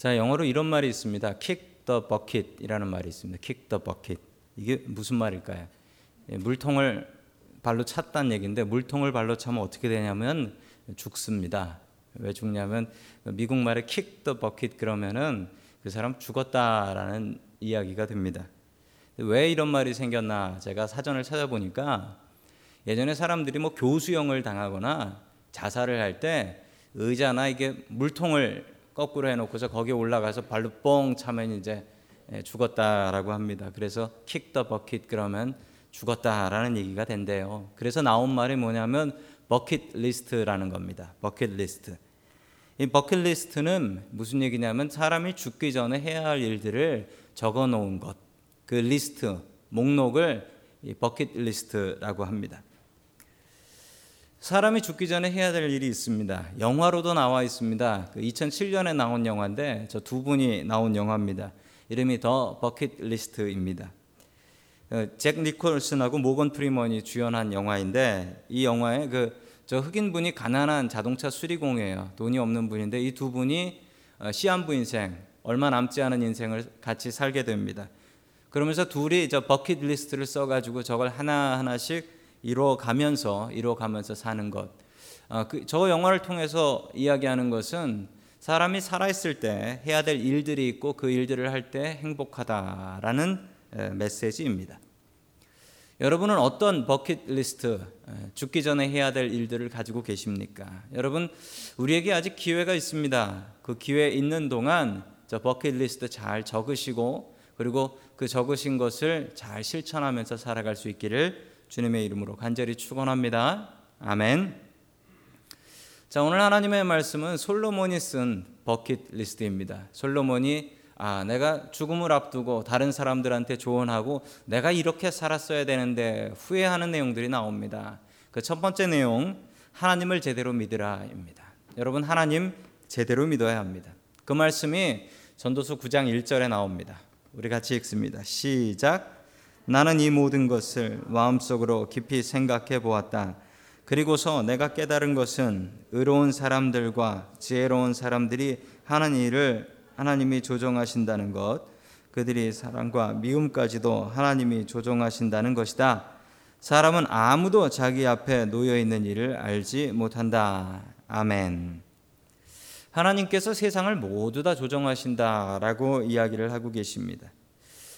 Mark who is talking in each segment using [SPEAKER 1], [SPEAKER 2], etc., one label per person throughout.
[SPEAKER 1] 자, 영어로 이런 말이 있습니다. kick the bucket이라는 말이 있습니다. kick the bucket. 이게 무슨 말일까요? 예, 물통을 발로 찼다는 얘기인데 물통을 발로 차면 어떻게 되냐면 죽습니다. 왜 죽냐면 미국 말에 kick the bucket 그러면은 그 사람 죽었다라는 이야기가 됩니다. 왜 이런 말이 생겼나 제가 사전을 찾아보니까 예전에 사람들이 뭐 교수형을 당하거나 자살을 할 때 의자나 이게 물통을 거꾸로 해놓고서 거기에 올라가서 발로 뻥 차면 이제 예, 죽었다라고 합니다. 그래서 the bucket 그러면 죽었다라는 얘기가 된대요. 그래서 나온 말이 뭐냐면 버킷 리스트라는 겁니다. 버킷 리스트. 이 버킷 리스트는 무슨 얘기냐면 사람이 죽기 전에 해야 할 일들을 적어 놓은 것. 그 리스트, 목록을 이 버킷 리스트라고 합니다. 사람이 죽기 전에 해야 될 일이 있습니다. 영화로도 나와 있습니다. 그 2007년에 나온 영화인데 저 두 분이 나온 영화입니다. 이름이 The Bucket List입니다. 어, 잭 니콜슨하고 모건 프리먼이 주연한 영화인데 이 영화에 그 저 흑인 분이 가난한 자동차 수리공이에요. 돈이 없는 분인데 이 두 분이 어, 시한부 인생 얼마 남지 않은 인생을 같이 살게 됩니다. 그러면서 둘이 저 버킷 리스트를 써가지고 저걸 하나 하나씩 이루어가면서 이루어가면서 사는 것. 어, 그, 저 영화를 통해서 이야기하는 것은 사람이 살아있을 때 해야 될 일들이 있고 그 일들을 할 때 행복하다라는 메시지입니다. 여러분은 어떤 버킷리스트, 죽기 전에 해야 될 일들을 가지고 계십니까? 여러분, 우리에게 아직 기회가 있습니다. 그 기회 있는 동안 저 버킷리스트 잘 적으시고 그리고 그 적으신 것을 잘 실천하면서 살아갈 수 있기를 주님의 이름으로 간절히 축원합니다. 아멘. 자, 오늘 하나님의 말씀은 솔로몬이 쓴 버킷 리스트입니다. 솔로몬이 아, 내가 죽음을 앞두고 다른 사람들한테 조언하고 내가 이렇게 살았어야 되는데 후회하는 내용들이 나옵니다. 그 첫 번째 내용, 하나님을 제대로 믿으라입니다. 여러분, 하나님 제대로 믿어야 합니다. 그 말씀이 전도서 9장 1절에 나옵니다. 우리 같이 읽습니다. 시작. 나는 이 모든 것을 마음속으로 깊이 생각해 보았다. 그리고서 내가 깨달은 것은 의로운 사람들과 지혜로운 사람들이 하는 일을 하나님이 조정하신다는 것, 그들이 사랑과 미움까지도 하나님이 조정하신다는 것이다. 사람은 아무도 자기 앞에 놓여 있는 일을 알지 못한다. 아멘. 하나님께서 세상을 모두 다 조정하신다라고 이야기를 하고 계십니다.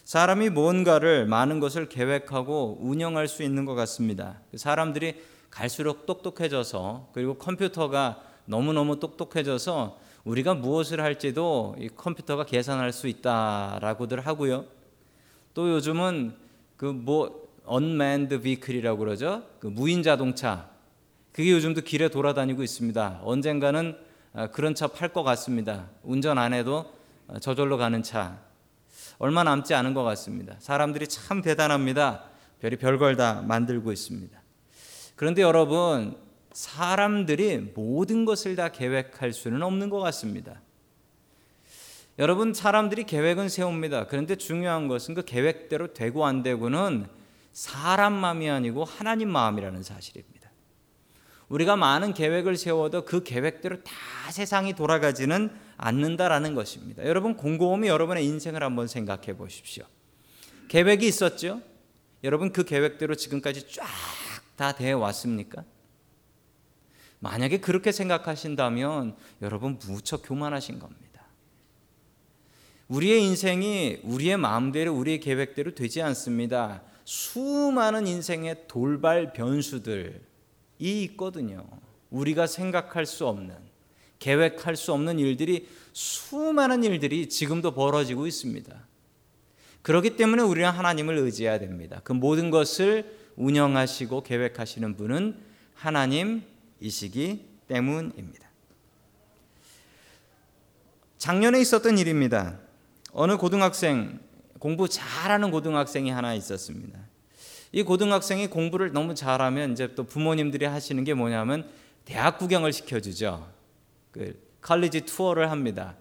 [SPEAKER 1] 사람이 뭔가를 많은 것을 계획하고 운영할 수 있는 것 같습니다. 사람들이 갈수록 똑똑해져서 그리고 컴퓨터가 너무너무 똑똑해져서 우리가 무엇을 할지도 이 컴퓨터가 계산할 수 있다라고들 하고요. 또 요즘은 그 뭐 unmanned vehicle이라고 그러죠. 그 무인 자동차. 그게 요즘도 길에 돌아다니고 있습니다. 언젠가는 아, 그런 차 팔 것 같습니다. 운전 안 해도 아, 저절로 가는 차. 얼마 남지 않은 것 같습니다. 사람들이 참 대단합니다. 별이 별걸 다 만들고 있습니다. 그런데 여러분, 사람들이 모든 것을 다 계획할 수는 없는 것 같습니다. 여러분, 사람들이 계획은 세웁니다. 그런데 중요한 것은 그 계획대로 되고 안 되고는 사람 마음이 아니고 하나님 마음이라는 사실입니다. 우리가 많은 계획을 세워도 그 계획대로 다 세상이 돌아가지는 않는다라는 것입니다. 여러분, 곰곰이 여러분의 인생을 한번 생각해 보십시오. 계획이 있었죠? 여러분, 그 계획대로 지금까지 쫙 다 되어 왔습니까? 만약에 그렇게 생각하신다면 여러분 무척 교만하신 겁니다. 우리의 인생이 우리의 마음대로 우리의 계획대로 되지 않습니다. 수많은 인생의 돌발 변수들 이 있거든요. 우리가 생각할 수 없는 계획할 수 없는 일들이 수많은 일들이 지금도 벌어지고 있습니다. 그렇기 때문에 우리는 하나님을 의지해야 됩니다. 그 모든 것을 운영하시고 계획하시는 분은 하나님이시기 때문입니다. 작년에 있었던 일입니다. 어느 고등학생 공부 잘하는 고등학생이 하나 있었습니다. 이 고등학생이 공부를 너무 잘하면 이제 또 부모님들이 하시는 게 뭐냐면 대학 구경을 시켜주죠. 그 college tour를 합니다.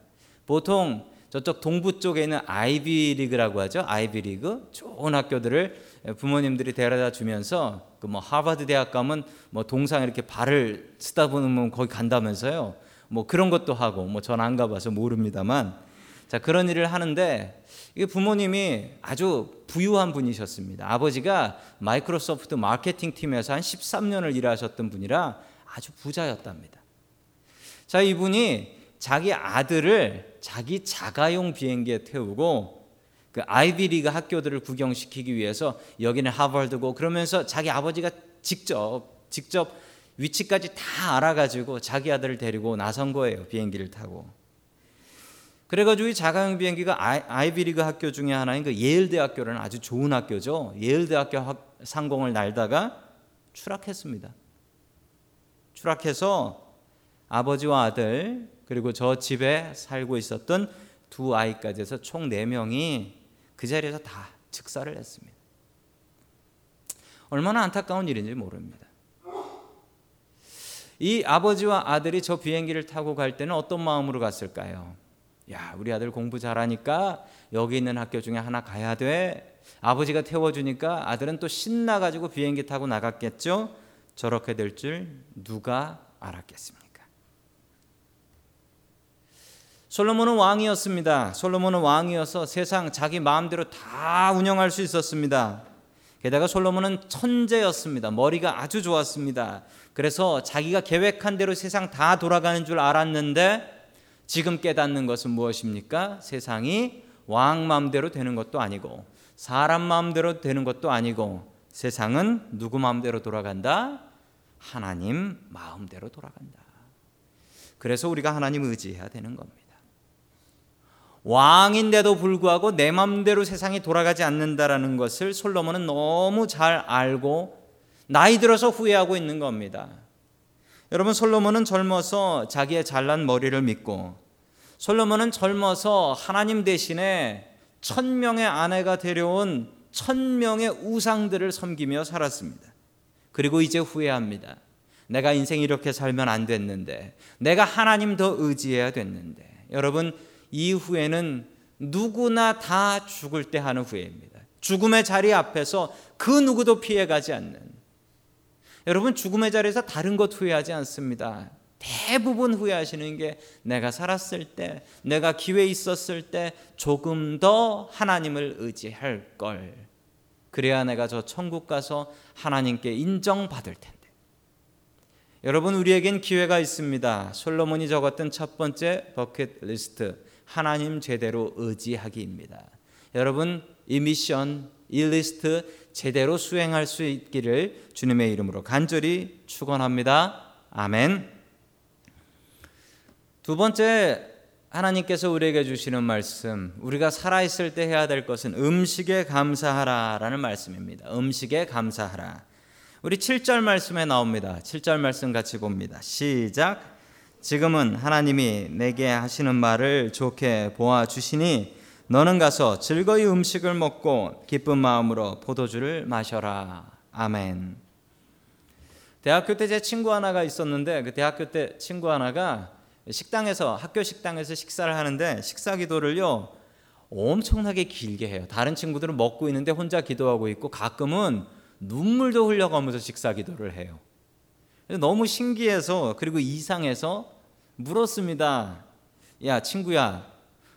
[SPEAKER 1] 보통 저쪽 동부 쪽에 있는 아이비 리그라고 하죠. 아이비 리그 좋은 학교들을 부모님들이 데려다 주면서 그 뭐 하버드 대학 가면 뭐 동상 이렇게 발을 쓰다 보면 거기 간다면서요. 뭐 그런 것도 하고 뭐 전 안 가봐서 모릅니다만 자, 그런 일을 하는데 이게 부모님이 아주 부유한 분이셨습니다. 아버지가 마이크로소프트 마케팅 팀에서 한 13년을 일하셨던 분이라 아주 부자였답니다. 자, 이분이 자기 아들을 자기 자가용 비행기에 태우고 그 아이비리그 학교들을 구경시키기 위해서 여기는 하버드고 그러면서 자기 아버지가 직접 직접 위치까지 다 알아가지고 자기 아들을 데리고 나선 거예요 비행기를 타고. 그래가지고 이 자가용 비행기가 아이, 비리그 학교 중에 하나인 그 예일 대학교라는 아주 좋은 학교죠. 예일 대학교 상공을 날다가 추락했습니다. 추락해서 아버지와 아들 그리고 저 집에 살고 있었던 두 아이까지 해서 총 4명이 그 자리에서 다 즉사를 했습니다. 얼마나 안타까운 일인지 모릅니다. 이 아버지와 아들이 저 비행기를 타고 갈 때는 어떤 마음으로 갔을까요? 야, 우리 아들 공부 잘하니까 여기 있는 학교 중에 하나 가야 돼. 아버지가 태워주니까 아들은 또 신나가지고 비행기 타고 나갔겠죠? 저렇게 될 줄 누가 알았겠습니까? 솔로몬은 왕이었습니다. 솔로몬은 왕이어서 세상 자기 마음대로 다 운영할 수 있었습니다. 게다가 솔로몬은 천재였습니다. 머리가 아주 좋았습니다. 그래서 자기가 계획한 대로 세상 다 돌아가는 줄 알았는데 지금 깨닫는 것은 무엇입니까? 세상이 왕 마음대로 되는 것도 아니고 사람 마음대로 되는 것도 아니고 세상은 누구 마음대로 돌아간다? 하나님 마음대로 돌아간다. 그래서 우리가 하나님 의지해야 되는 겁니다. 왕인데도 불구하고 내 마음대로 세상이 돌아가지 않는다라는 것을 솔로몬은 너무 잘 알고 나이 들어서 후회하고 있는 겁니다. 여러분 솔로몬은 젊어서 자기의 잘난 머리를 믿고 솔로몬은 젊어서 하나님 대신에 천 명의 아내가 데려온 천 명의 우상들을 섬기며 살았습니다. 그리고 이제 후회합니다. 내가 인생 이렇게 살면 안 됐는데, 내가 하나님 더 의지해야 됐는데. 여러분, 이 후회는 누구나 다 죽을 때 하는 후회입니다. 죽음의 자리 앞에서 그 누구도 피해가지 않는. 여러분, 죽음의 자리에서 다른 것 후회하지 않습니다. 대부분 후회하시는 게 내가 살았을 때, 내가 기회 있었을 때 조금 더 하나님을 의지할 걸. 그래야 내가 저 천국 가서 하나님께 인정받을 텐데. 여러분, 우리에겐 기회가 있습니다. 솔로몬이 적었던 첫 번째 버킷 리스트. 하나님 제대로 의지하기입니다. 여러분 이 미션 이 리스트 제대로 수행할 수 있기를 주님의 이름으로 간절히 축원합니다. 아멘. 두 번째 하나님께서 우리에게 주시는 말씀, 우리가 살아 있을 때 해야 될 것은 음식에 감사하라라는 말씀입니다. 음식에 감사하라. 우리 7절 말씀에 나옵니다. 7절 말씀 같이 봅니다. 시작. 지금은 하나님이 내게 하시는 말을 좋게 보아 주시니 너는 가서 즐거이 음식을 먹고 기쁜 마음으로 포도주를 마셔라. 아멘. 대학교 때 제 친구 하나가 있었는데 그 대학교 때 친구 하나가 식당에서 학교 식당에서 식사를 하는데 식사 기도를요 엄청나게 길게 해요. 다른 친구들은 먹고 있는데 혼자 기도하고 있고 가끔은 눈물도 흘려가면서 식사 기도를 해요. 너무 신기해서 그리고 이상해서 물었습니다. 야 친구야,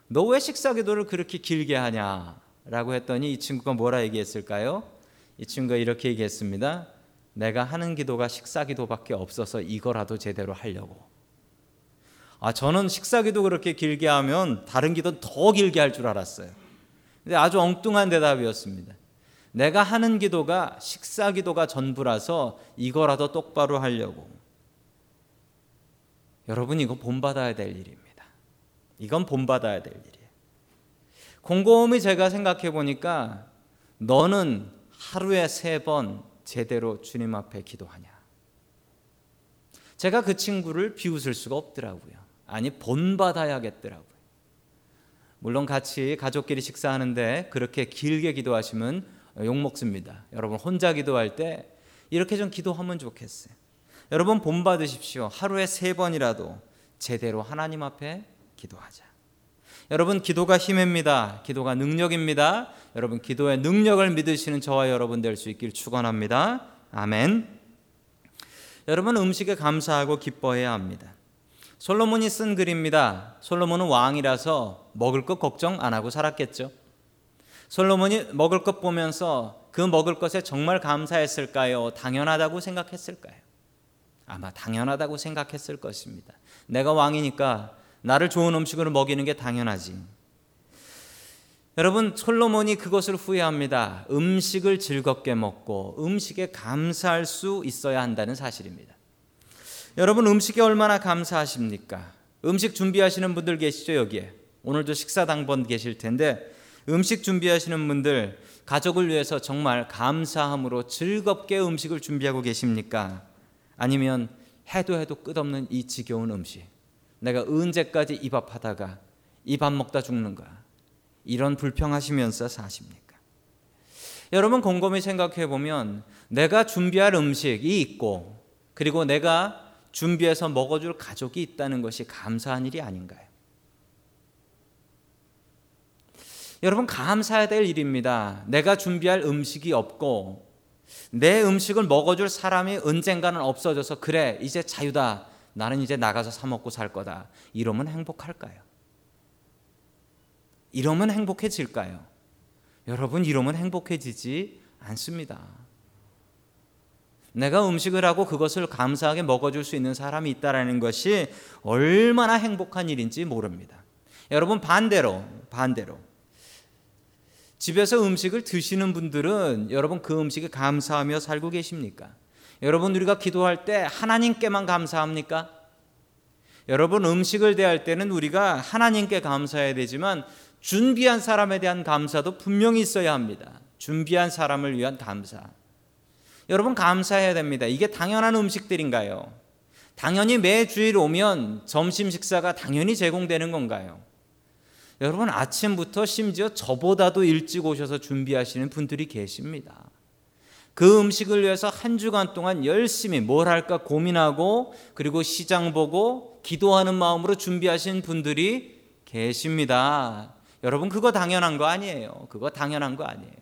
[SPEAKER 1] 너 왜 식사 기도를 그렇게 길게 하냐? 라고 했더니 이 친구가 뭐라 얘기했을까요? 이 친구가 이렇게 얘기했습니다. 내가 하는 기도가 식사 기도밖에 없어서 이거라도 제대로 하려고. 아, 저는 식사 기도 그렇게 길게 하면 다른 기도 더 길게 할 줄 알았어요. 근데 아주 엉뚱한 대답이었습니다. 내가 하는 기도가 식사 기도가 전부라서 이거라도 똑바로 하려고. 여러분 이거 본받아야 될 일입니다. 이건 본받아야 될 일이에요. 곰곰이 제가 생각해 보니까 너는 하루에 세 번 제대로 주님 앞에 기도하냐? 제가 그 친구를 비웃을 수가 없더라고요. 아니 본받아야겠더라고요. 물론 같이 가족끼리 식사하는데 그렇게 길게 기도하시면 욕 먹습니다. 여러분 혼자 기도할 때 이렇게 좀 기도하면 좋겠어요. 여러분 본 받으십시오. 하루에 세 번이라도 제대로 하나님 앞에 기도하자. 여러분 기도가 힘입니다. 기도가 능력입니다. 여러분 기도의 능력을 믿으시는 저와 여러분 될 수 있길 축원합니다. 아멘. 여러분 음식에 감사하고 기뻐해야 합니다. 솔로몬이 쓴 글입니다. 솔로몬은 왕이라서 먹을 것 걱정 안 하고 살았겠죠. 솔로몬이 먹을 것 보면서 그 먹을 것에 정말 감사했을까요? 당연하다고 생각했을까요? 아마 당연하다고 생각했을 것입니다. 내가 왕이니까 나를 좋은 음식으로 먹이는 게 당연하지. 여러분, 솔로몬이 그것을 후회합니다. 음식을 즐겁게 먹고 음식에 감사할 수 있어야 한다는 사실입니다. 여러분, 음식에 얼마나 감사하십니까? 음식 준비하시는 분들 계시죠, 여기에? 오늘도 식사 당번 계실 텐데, 음식 준비하시는 분들, 가족을 위해서 정말 감사함으로 즐겁게 음식을 준비하고 계십니까? 아니면 해도 해도 끝없는 이 지겨운 음식. 내가 언제까지 이 밥 하다가 이 밥 먹다 죽는가? 이런 불평하시면서 사십니까? 여러분 곰곰이 생각해 보면 내가 준비할 음식이 있고 그리고 내가 준비해서 먹어줄 가족이 있다는 것이 감사한 일이 아닌가요? 여러분 감사해야 될 일입니다. 내가 준비할 음식이 없고 내 음식을 먹어줄 사람이 언젠가는 없어져서 그래 이제 자유다. 나는 이제 나가서 사 먹고 살 거다. 이러면 행복할까요? 이러면 행복해질까요? 여러분, 이러면 행복해지지 않습니다. 내가 음식을 하고 그것을 감사하게 먹어줄 수 있는 사람이 있다라는 것이 얼마나 행복한 일인지 모릅니다. 여러분, 반대로, 반대로. 집에서 음식을 드시는 분들은 여러분 그 음식에 감사하며 살고 계십니까? 여러분, 우리가 기도할 때 하나님께만 감사합니까? 여러분, 음식을 대할 때는 우리가 하나님께 감사해야 되지만 준비한 사람에 대한 감사도 분명히 있어야 합니다. 준비한 사람을 위한 감사. 여러분 감사해야 됩니다. 이게 당연한 음식들인가요? 당연히 매 주일 오면 점심 식사가 당연히 제공되는 건가요? 여러분 아침부터 심지어 저보다도 일찍 오셔서 준비하시는 분들이 계십니다. 그 음식을 위해서 한 주간 동안 열심히 뭘 할까 고민하고 그리고 시장 보고 기도하는 마음으로 준비하신 분들이 계십니다. 여러분 그거 당연한 거 아니에요. 그거 당연한 거 아니에요.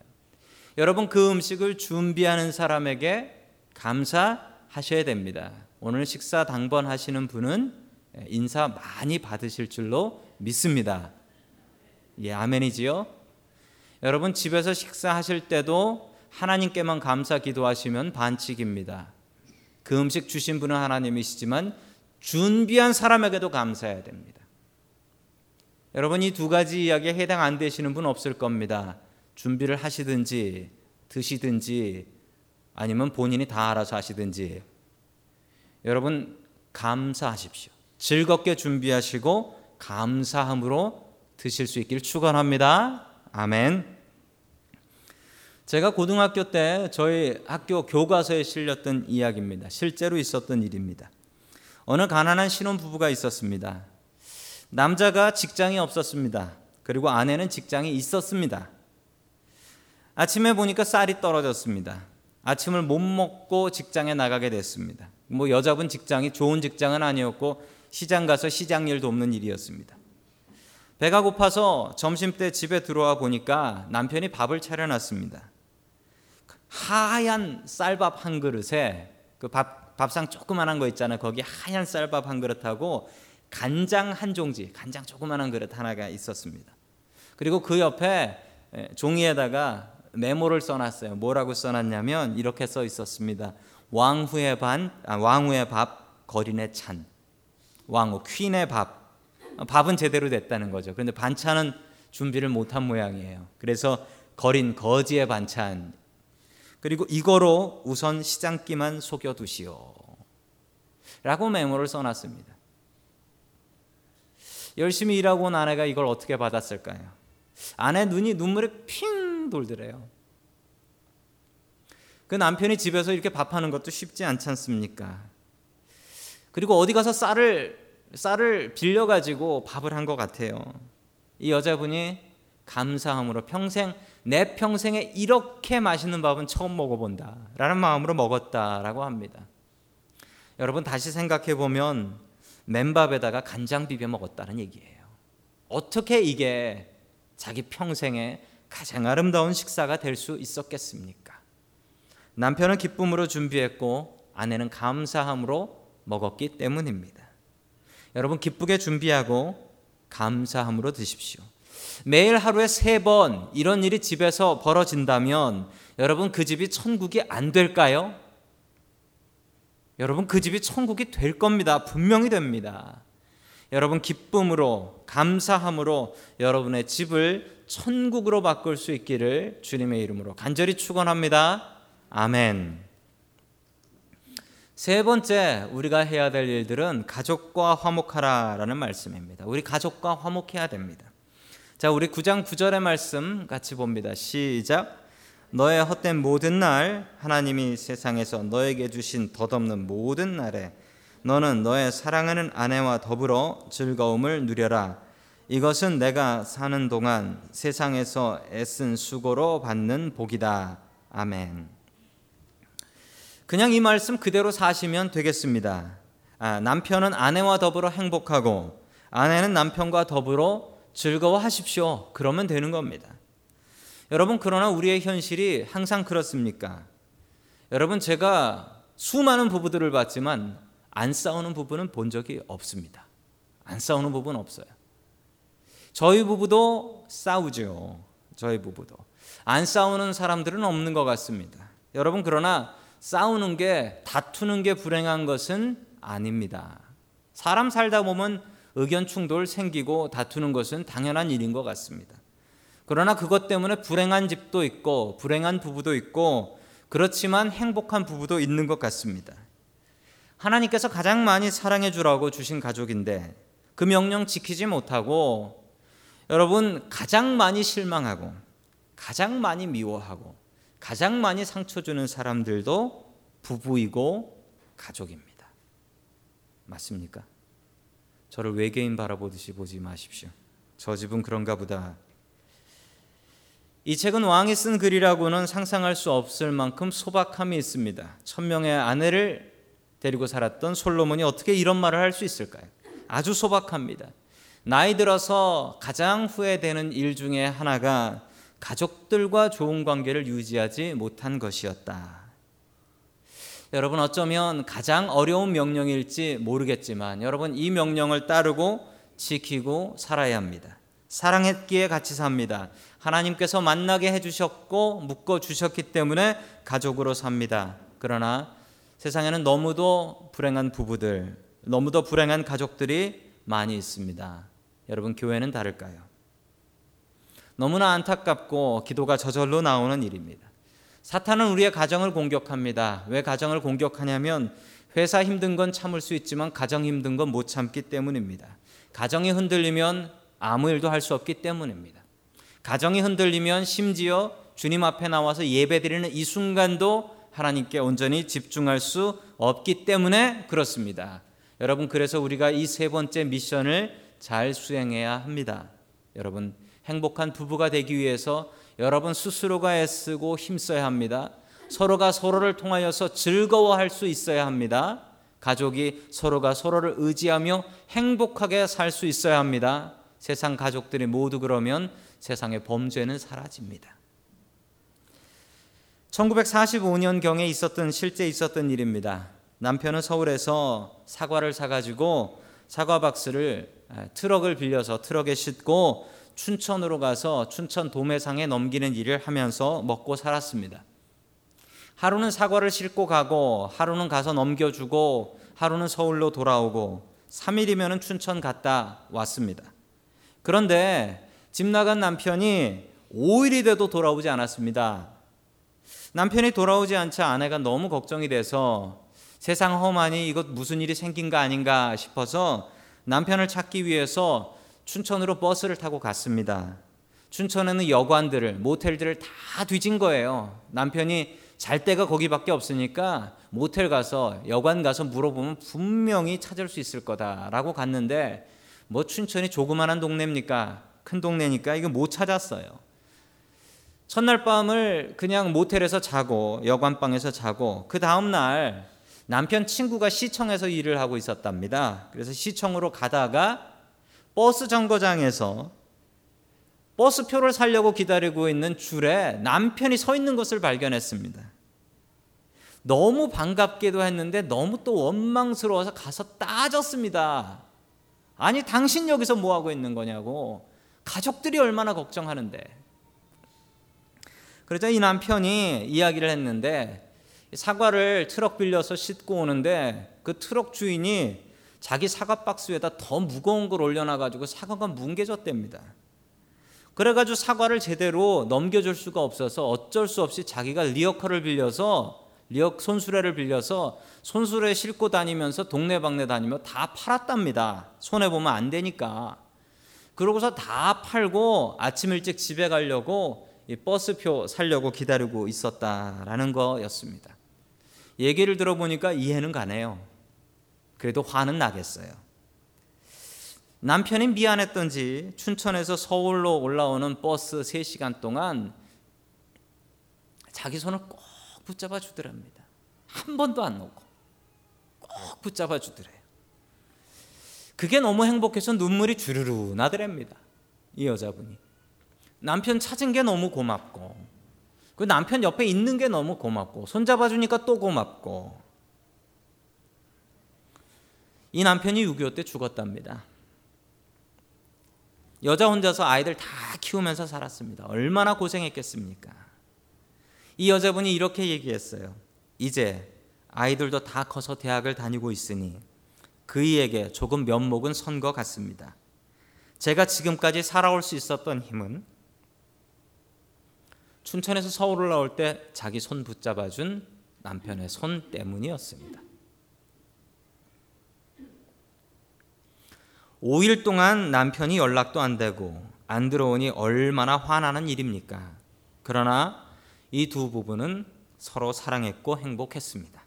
[SPEAKER 1] 여러분 그 음식을 준비하는 사람에게 감사하셔야 됩니다. 오늘 식사 당번하시는 분은 인사 많이 받으실 줄로 믿습니다. 예, 아멘이지요. 여러분 집에서 식사하실 때도 하나님께만 감사 기도하시면 반칙입니다. 그 음식 주신 분은 하나님이시지만 준비한 사람에게도 감사해야 됩니다. 여러분 이 두 가지 이야기에 해당 안 되시는 분 없을 겁니다. 준비를 하시든지 드시든지 아니면 본인이 다 알아서 하시든지 여러분 감사하십시오. 즐겁게 준비하시고 감사함으로 드실 수 있길 축원합니다. 아멘. 제가 고등학교 때 저희 학교 교과서에 실렸던 이야기입니다. 실제로 있었던 일입니다. 어느 가난한 신혼 부부가 있었습니다. 남자가 직장이 없었습니다. 그리고 아내는 직장이 있었습니다. 아침에 보니까 쌀이 떨어졌습니다. 아침을 못 먹고 직장에 나가게 됐습니다. 뭐 여자분 직장이 좋은 직장은 아니었고 시장 가서 시장 일도 없는 일이었습니다. 배가 고파서 점심 때 집에 들어와 보니까 남편이 밥을 차려놨습니다. 하얀 쌀밥 한 그릇에 그 밥, 밥상 조그만한 거 있잖아요. 거기 하얀 쌀밥 한 그릇하고 간장 한 종지, 간장 조그만한 그릇 하나가 있었습니다. 그리고 그 옆에 종이에다가 메모를 써놨어요. 뭐라고 써놨냐면 이렇게 써 있었습니다. 왕후의 반, 아, 왕후의 밥, 거린의 찬. 왕후, 퀸의 밥. 밥은 제대로 됐다는 거죠. 그런데 반찬은 준비를 못한 모양이에요. 그래서 거린 거지의 반찬. 그리고 이거로 우선 시장기만 속여두시오. 라고 메모를 써놨습니다. 열심히 일하고 온 아내가 이걸 어떻게 받았을까요? 아내 눈이 눈물에 핑 돌더래요. 그 남편이 집에서 이렇게 밥하는 것도 쉽지 않지 않습니까? 그리고 어디 가서 쌀을 쌀을 빌려 가지고 밥을 한 것 같아요. 이 여자분이 감사함으로 평생 내 평생에 이렇게 맛있는 밥은 처음 먹어본다 라는 마음으로 먹었다라고 합니다. 여러분 다시 생각해 보면 맨밥에다가 간장 비벼 먹었다는 얘기예요. 어떻게 이게 자기 평생에 가장 아름다운 식사가 될 수 있었겠습니까? 남편은 기쁨으로 준비했고 아내는 감사함으로 먹었기 때문입니다. 여러분 기쁘게 준비하고 감사함으로 드십시오. 매일 하루에 세 번 이런 일이 집에서 벌어진다면 여러분 그 집이 천국이 안 될까요? 여러분 그 집이 천국이 될 겁니다. 분명히 됩니다. 여러분 기쁨으로 감사함으로 여러분의 집을 천국으로 바꿀 수 있기를 주님의 이름으로 간절히 축원합니다. 아멘. 세 번째 우리가 해야 될 일들은 가족과 화목하라라는 말씀입니다. 우리 가족과 화목해야 됩니다. 자, 우리 9장 9절의 말씀 같이 봅니다. 시작. 너의 헛된 모든 날 하나님이 세상에서 너에게 주신 덧없는 모든 날에 너는 너의 사랑하는 아내와 더불어 즐거움을 누려라. 이것은 내가 사는 동안 세상에서 애쓴 수고로 받는 복이다. 아멘. 그냥 이 말씀 그대로 사시면 되겠습니다. 아, 남편은 아내와 더불어 행복하고 아내는 남편과 더불어 즐거워하십시오. 그러면 되는 겁니다. 여러분 그러나 우리의 현실이 항상 그렇습니까? 여러분 제가 수많은 부부들을 봤지만 안 싸우는 부부는 본 적이 없습니다. 안 싸우는 부부는 없어요. 저희 부부도 싸우죠. 저희 부부도. 안 싸우는 사람들은 없는 것 같습니다. 여러분 그러나 싸우는 게 다투는 게 불행한 것은 아닙니다. 사람 살다 보면 의견 충돌 생기고 다투는 것은 당연한 일인 것 같습니다. 그러나 그것 때문에 불행한 집도 있고 불행한 부부도 있고 그렇지만 행복한 부부도 있는 것 같습니다. 하나님께서 가장 많이 사랑해 주라고 주신 가족인데 그 명령 지키지 못하고 여러분 가장 많이 실망하고 가장 많이 미워하고 가장 많이 상처 주는 사람들도 부부이고 가족입니다. 맞습니까? 저를 외계인 바라보듯이 보지 마십시오. 저 집은 그런가 보다. 이 책은 왕이 쓴 글이라고는 상상할 수 없을 만큼 소박함이 있습니다. 천명의 아내를 데리고 살았던 솔로몬이 어떻게 이런 말을 할 수 있을까요? 아주 소박합니다. 나이 들어서 가장 후회되는 일 중에 하나가 가족들과 좋은 관계를 유지하지 못한 것이었다. 여러분 어쩌면 가장 어려운 명령일지 모르겠지만 여러분 이 명령을 따르고 지키고 살아야 합니다. 사랑했기에 같이 삽니다. 하나님께서 만나게 해주셨고 묶어 주셨기 때문에 가족으로 삽니다. 그러나 세상에는 너무도 불행한 부부들, 너무도 불행한 가족들이 많이 있습니다. 여러분 교회는 다를까요? 너무나 안타깝고 기도가 저절로 나오는 일입니다. 사탄은 우리의 가정을 공격합니다. 왜 가정을 공격하냐면 회사 힘든 건 참을 수 있지만 가정 힘든 건 못 참기 때문입니다. 가정이 흔들리면 아무 일도 할 수 없기 때문입니다. 가정이 흔들리면 심지어 주님 앞에 나와서 예배드리는 이 순간도 하나님께 온전히 집중할 수 없기 때문에 그렇습니다. 여러분 그래서 우리가 이 세 번째 미션을 잘 수행해야 합니다. 여러분 행복한 부부가 되기 위해서 여러분 스스로가 애쓰고 힘써야 합니다. 서로가 서로를 통하여서 즐거워할 수 있어야 합니다. 가족이 서로가 서로를 의지하며 행복하게 살 수 있어야 합니다. 세상 가족들이 모두 그러면 세상의 범죄는 사라집니다. 1945년경에 있었던 실제 있었던 일입니다. 남편은 서울에서 사과를 사가지고 사과 박스를 트럭을 빌려서 트럭에 싣고 춘천으로 가서 춘천 도매상에 넘기는 일을 하면서 먹고 살았습니다. 하루는 사과를 싣고 가고 하루는 가서 넘겨주고 하루는 서울로 돌아오고 3일이면 춘천 갔다 왔습니다. 그런데 집 나간 남편이 5일이 돼도 돌아오지 않았습니다. 남편이 돌아오지 않자 아내가 너무 걱정이 돼서 세상 험하니 이것 무슨 일이 생긴 거 아닌가 싶어서 남편을 찾기 위해서 춘천으로 버스를 타고 갔습니다. 춘천에는 여관들을 모텔들을 다 뒤진 거예요. 남편이 잘 데가 거기밖에 없으니까 모텔 가서 여관 가서 물어보면 분명히 찾을 수 있을 거다라고 갔는데 뭐 춘천이 조그만한 동네입니까? 큰 동네니까 이거 못 찾았어요. 첫날 밤을 그냥 모텔에서 자고 여관방에서 자고 그 다음 날 남편 친구가 시청에서 일을 하고 있었답니다. 그래서 시청으로 가다가 버스 정거장에서 버스표를 살려고 기다리고 있는 줄에 남편이 서 있는 것을 발견했습니다. 너무 반갑기도 했는데 너무 또 원망스러워서 가서 따졌습니다. 아니, 당신 여기서 뭐 하고 있는 거냐고. 가족들이 얼마나 걱정하는데. 그러자 이 남편이 이야기를 했는데 사과를 트럭 빌려서 싣고 오는데 그 트럭 주인이 자기 사과 박스에다 더 무거운 걸 올려놔 가지고 사과가 뭉개졌답니다. 그래 가지고 사과를 제대로 넘겨 줄 수가 없어서 어쩔 수 없이 자기가 리어커를 빌려서 리어 손수레를 빌려서 손수레 싣고 다니면서 동네방네 다니며 다 팔았답니다. 손해 보면 안 되니까. 그러고서 다 팔고 아침 일찍 집에 가려고 버스표 살려고 기다리고 있었다라는 거였습니다. 얘기를 들어보니까 이해는 가네요. 그래도 화는 나겠어요. 남편이 미안했던지 춘천에서 서울로 올라오는 버스 3시간 동안 자기 손을 꼭 붙잡아 주더랍니다. 한 번도 안 놓고 꼭 붙잡아 주더래요. 그게 너무 행복해서 눈물이 주르르 나더랍니다. 이 여자분이. 남편 찾은 게 너무 고맙고 그 남편 옆에 있는 게 너무 고맙고 손 잡아 주니까 또 고맙고 이 남편이 6.25 때 죽었답니다. 여자 혼자서 아이들 다 키우면서 살았습니다. 얼마나 고생했겠습니까? 이 여자분이 이렇게 얘기했어요. 이제 아이들도 다 커서 대학을 다니고 있으니 그이에게 조금 면목은 선 것 같습니다. 제가 지금까지 살아올 수 있었던 힘은 춘천에서 서울을 나올 때 자기 손 붙잡아준 남편의 손 때문이었습니다. 5일 동안 남편이 연락도 안 되고 안 들어오니 얼마나 화나는 일입니까? 그러나 이 두 부부는 서로 사랑했고 행복했습니다.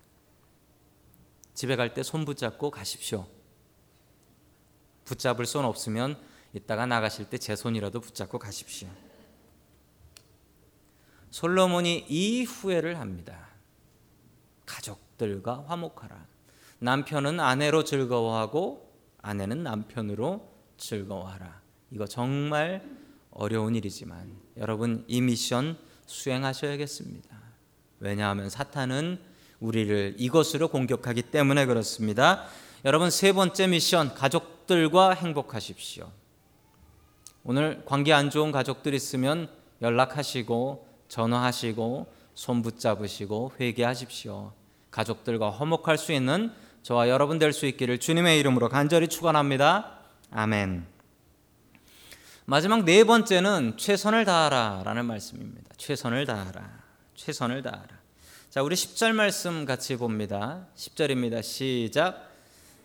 [SPEAKER 1] 집에 갈 때 손 붙잡고 가십시오. 붙잡을 손 없으면 이따가 나가실 때 제 손이라도 붙잡고 가십시오. 솔로몬이 이 후회를 합니다. 가족들과 화목하라. 남편은 아내로 즐거워하고 아내는 남편으로 즐거워하라. 이거 정말 어려운 일이지만 여러분 이 미션 수행하셔야겠습니다. 왜냐하면 사탄은 우리를 이것으로 공격하기 때문에 그렇습니다. 여러분 세 번째 미션 가족들과 행복하십시오. 오늘 관계 안 좋은 가족들 있으면 연락하시고 전화하시고 손 붙잡으시고 회개하십시오. 가족들과 화목할 수 있는 저와 여러분 될 수 있기를 주님의 이름으로 간절히 축원합니다. 아멘. 마지막 네 번째는 최선을 다하라라는 말씀입니다. 최선을 다하라. 최선을 다하라. 자, 우리 10절 말씀 같이 봅니다. 10절입니다. 시작.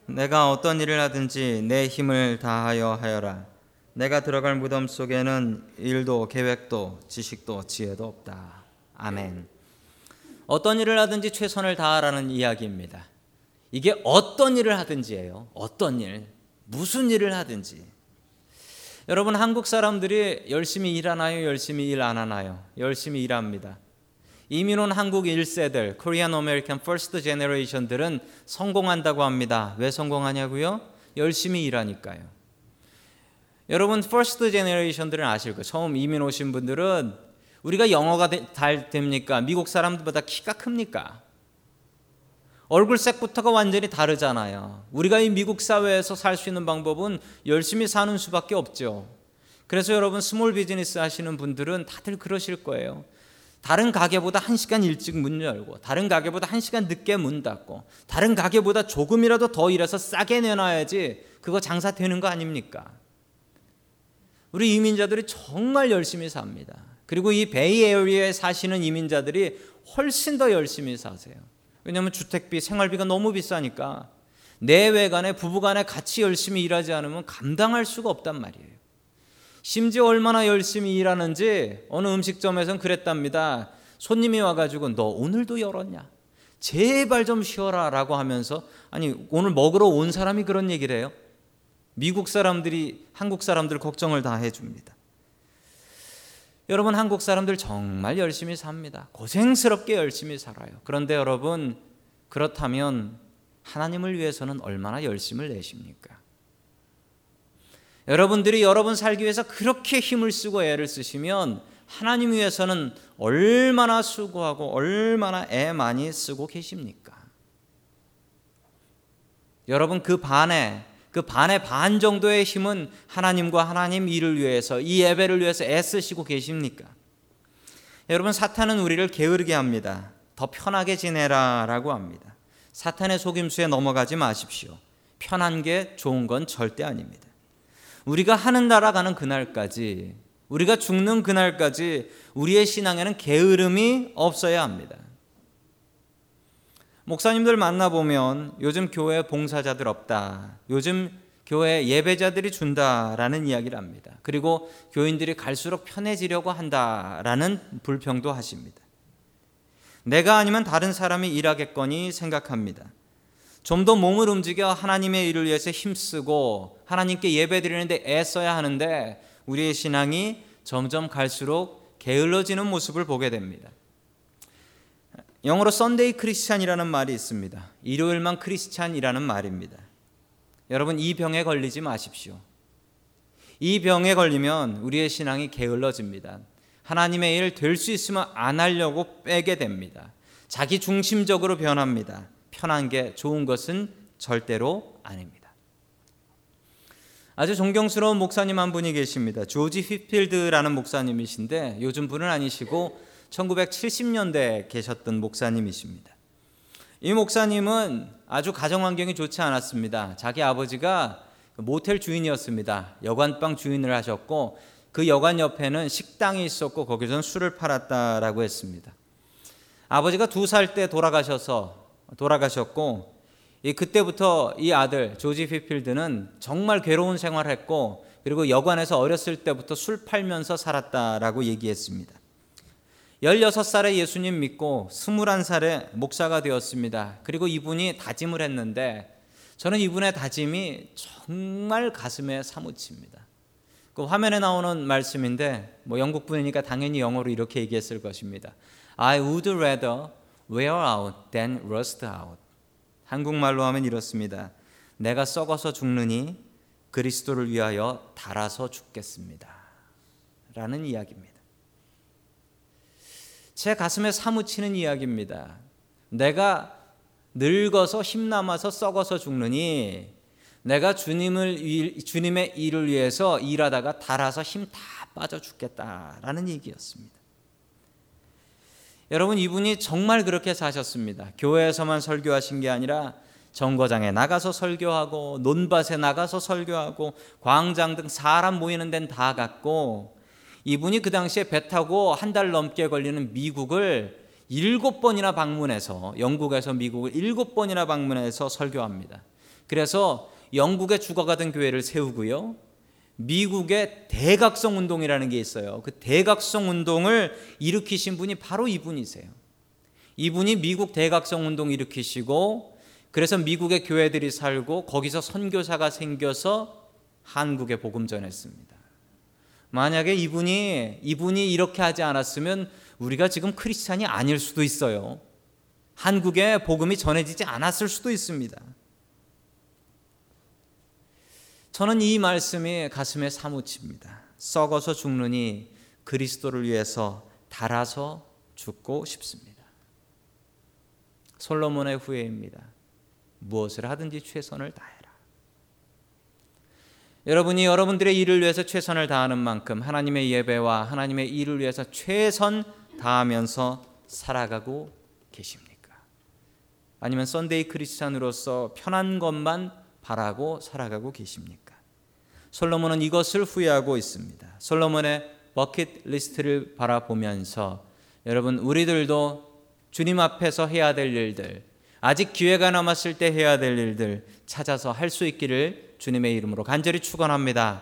[SPEAKER 1] 내가 어떤 일을 하든지 내 힘을 다하여 하여라. 내가 들어갈 무덤 속에는 일도 계획도 지식도 지혜도 없다. 아멘. 어떤 일을 하든지 최선을 다하라는 이야기입니다. 이게 어떤 일을 하든지예요. 어떤 일, 무슨 일을 하든지. 여러분 한국 사람들이 열심히 일하나요? 열심히 일 안 하나요? 열심히 일합니다. 이민 온 한국 1세들, Korean American First Generation들은 성공한다고 합니다. 왜 성공하냐고요? 열심히 일하니까요. 여러분 First Generation들은 아실 거예요. 처음 이민 오신 분들은 우리가 영어가 잘 됩니까? 미국 사람들보다 키가 큽니까? 얼굴색부터가 완전히 다르잖아요. 우리가 이 미국 사회에서 살 수 있는 방법은 열심히 사는 수밖에 없죠. 그래서 여러분 small business 하시는 분들은 다들 그러실 거예요. 다른 가게보다 한 시간 일찍 문 열고, 다른 가게보다 한 시간 늦게 문 닫고, 다른 가게보다 조금이라도 더 일해서 싸게 내놔야지 그거 장사 되는 거 아닙니까? 우리 이민자들이 정말 열심히 삽니다. 그리고 이 베이 에어리에 사시는 이민자들이 훨씬 더 열심히 사세요. 왜냐하면 주택비, 생활비가 너무 비싸니까 내외간에 부부간에 같이 열심히 일하지 않으면 감당할 수가 없단 말이에요. 심지어 얼마나 열심히 일하는지 어느 음식점에선 그랬답니다. 손님이 와가지고 너 오늘도 열었냐? 제발 좀 쉬어라 라고 하면서 아니 오늘 먹으러 온 사람이 그런 얘기를 해요. 미국 사람들이 한국 사람들 걱정을 다 해줍니다. 여러분 한국 사람들 정말 열심히 삽니다. 고생스럽게 열심히 살아요. 그런데 여러분 그렇다면 하나님을 위해서는 얼마나 열심을 내십니까? 여러분들이 여러분 살기 위해서 그렇게 힘을 쓰고 애를 쓰시면 하나님 위해서는 얼마나 수고하고 얼마나 애 많이 쓰고 계십니까? 여러분 그 반에 그 반의 반 정도의 힘은 하나님과 하나님 일을 위해서 이 예배를 위해서 애쓰시고 계십니까? 여러분 사탄은 우리를 게으르게 합니다. 더 편하게 지내라라고 합니다. 사탄의 속임수에 넘어가지 마십시오. 편한 게 좋은 건 절대 아닙니다. 우리가 하는 나라 가는 그날까지 우리가 죽는 그날까지 우리의 신앙에는 게으름이 없어야 합니다. 목사님들 만나보면 요즘 교회 봉사자들 없다. 요즘 교회 예배자들이 준다라는 이야기를 합니다. 그리고 교인들이 갈수록 편해지려고 한다라는 불평도 하십니다. 내가 아니면 다른 사람이 일하겠거니 생각합니다. 좀 더 몸을 움직여 하나님의 일을 위해서 힘쓰고 하나님께 예배 드리는데 애써야 하는데 우리의 신앙이 점점 갈수록 게을러지는 모습을 보게 됩니다. 영어로 Sunday Christian이라는 말이 있습니다. 일요일만 크리스찬이라는 말입니다. 여러분 이 병에 걸리지 마십시오. 이 병에 걸리면 우리의 신앙이 게을러집니다. 하나님의 일 될 수 있으면 안 하려고 빼게 됩니다. 자기 중심적으로 변합니다. 편한 게 좋은 것은 절대로 아닙니다. 아주 존경스러운 목사님 한 분이 계십니다. 조지 휘필드라는 목사님이신데 요즘 분은 아니시고 1970년대에 계셨던 목사님이십니다. 이 목사님은 아주 가정 환경이 좋지 않았습니다. 자기 아버지가 모텔 주인이었습니다. 여관방 주인을 하셨고 그 여관 옆에는 식당이 있었고 거기서는 술을 팔았다라고 했습니다. 아버지가 두 살 때 돌아가셔서 돌아가셨고 이 그때부터 이 아들 조지 피필드는 정말 괴로운 생활을 했고 그리고 여관에서 어렸을 때부터 술 팔면서 살았다라고 얘기했습니다. 16살에 예수님 믿고 21살에 목사가 되었습니다. 그리고 이분이 다짐을 했는데 저는 이분의 다짐이 정말 가슴에 사무칩니다. 그 화면에 나오는 말씀인데 뭐 영국 분이니까 당연히 영어로 이렇게 얘기했을 것입니다. I would rather wear out than rust out. 한국말로 하면 이렇습니다. 내가 썩어서 죽느니 그리스도를 위하여 달아서 죽겠습니다. 라는 이야기입니다. 제 가슴에 사무치는 이야기입니다. 내가 늙어서 힘남아서 썩어서 죽느니 내가 주님을 주님의 일을 위해서 일하다가 달아서 힘 다 빠져 죽겠다라는 얘기였습니다. 여러분 이분이 정말 그렇게 사셨습니다. 교회에서만 설교하신 게 아니라 정거장에 나가서 설교하고 논밭에 나가서 설교하고 광장 등 사람 모이는 데는 다 갔고 이분이 그 당시에 배 타고 한 달 넘게 걸리는 미국을 일곱 번이나 방문해서 영국에서 미국을 일곱 번이나 방문해서 설교합니다. 그래서 영국에 죽어가던 교회를 세우고요. 미국의 대각성 운동이라는 게 있어요. 그 대각성 운동을 일으키신 분이 바로 이분이세요. 이분이 미국 대각성 운동 일으키시고 그래서 미국의 교회들이 살고 거기서 선교사가 생겨서 한국에 복음 전했습니다. 만약에 이분이 이분이 이렇게 하지 않았으면 우리가 지금 크리스찬이 아닐 수도 있어요. 한국에 복음이 전해지지 않았을 수도 있습니다. 저는 이 말씀이 가슴에 사무칩니다. 썩어서 죽느니 그리스도를 위해서 달아서 죽고 싶습니다. 솔로몬의 후회입니다. 무엇을 하든지 최선을 다해라. 여러분이 여러분들의 일을 위해서 최선을 다하는 만큼 하나님의 예배와 하나님의 일을 위해서 최선 다하면서 살아가고 계십니까? 아니면 Sunday Christian으로서 편한 것만 바라고 살아가고 계십니까? 솔로몬은 이것을 후회하고 있습니다. 솔로몬의 버킷 리스트를 바라보면서 여러분 우리들도 주님 앞에서 해야 될 일들 아직 기회가 남았을 때 해야 될 일들 찾아서 할 수 있기를 주님의 이름으로 간절히 축원합니다.